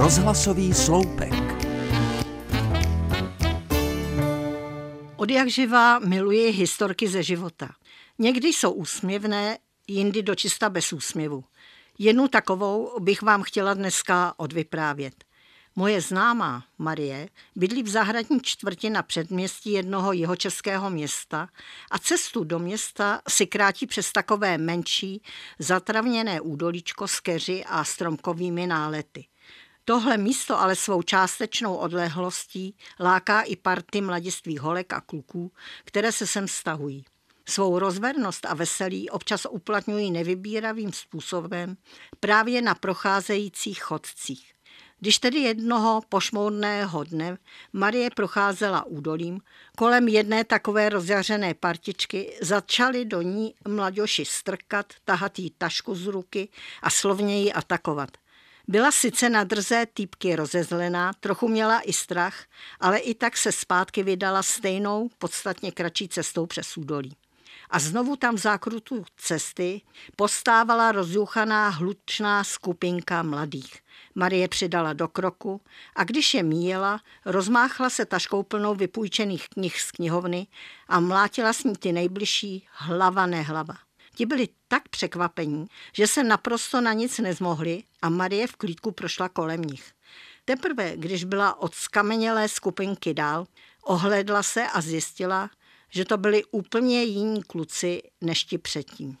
Rozhlasový sloupek. Od jak živa miluji historky ze života. Někdy jsou úsměvné, jindy dočista bez úsměvu. Jednu takovou bych vám chtěla dneska odvyprávět. Moje známá Marie bydlí v zahradní čtvrti na předměstí jednoho jeho českého města a cestu do města si krátí přes takové menší, zatravněné údolíčko s keři a stromkovými nálety. Tohle místo ale svou částečnou odlehlostí láká i party mladistvých holek a kluků, které se sem stahují. Svou rozvernost a veselí občas uplatňují nevybíravým způsobem právě na procházejících chodcích. Když tedy jednoho pošmoudného dne Marie procházela údolím, kolem jedné takové rozjařené partičky začali do ní mladoši strkat, tahat jí tašku z ruky a slovně ji atakovat. Byla sice na drzé týpky rozezlená, trochu měla i strach, ale i tak se zpátky vydala stejnou, podstatně kratší cestou přes údolí a znovu tam v zákrutu cesty postávala rozjuchaná hlučná skupinka mladých. Marie přidala do kroku a když je míjela, rozmáchla se taškou plnou vypůjčených knih z knihovny a mlátila s ní ty nejbližší hlava nehlava. Ti byli tak překvapení, že se naprosto na nic nezmohli a Marie v klídku prošla kolem nich. Teprve, když byla od skamenělé skupinky dál, ohledla se a zjistila, že to byli úplně jiní kluci než ti předtím.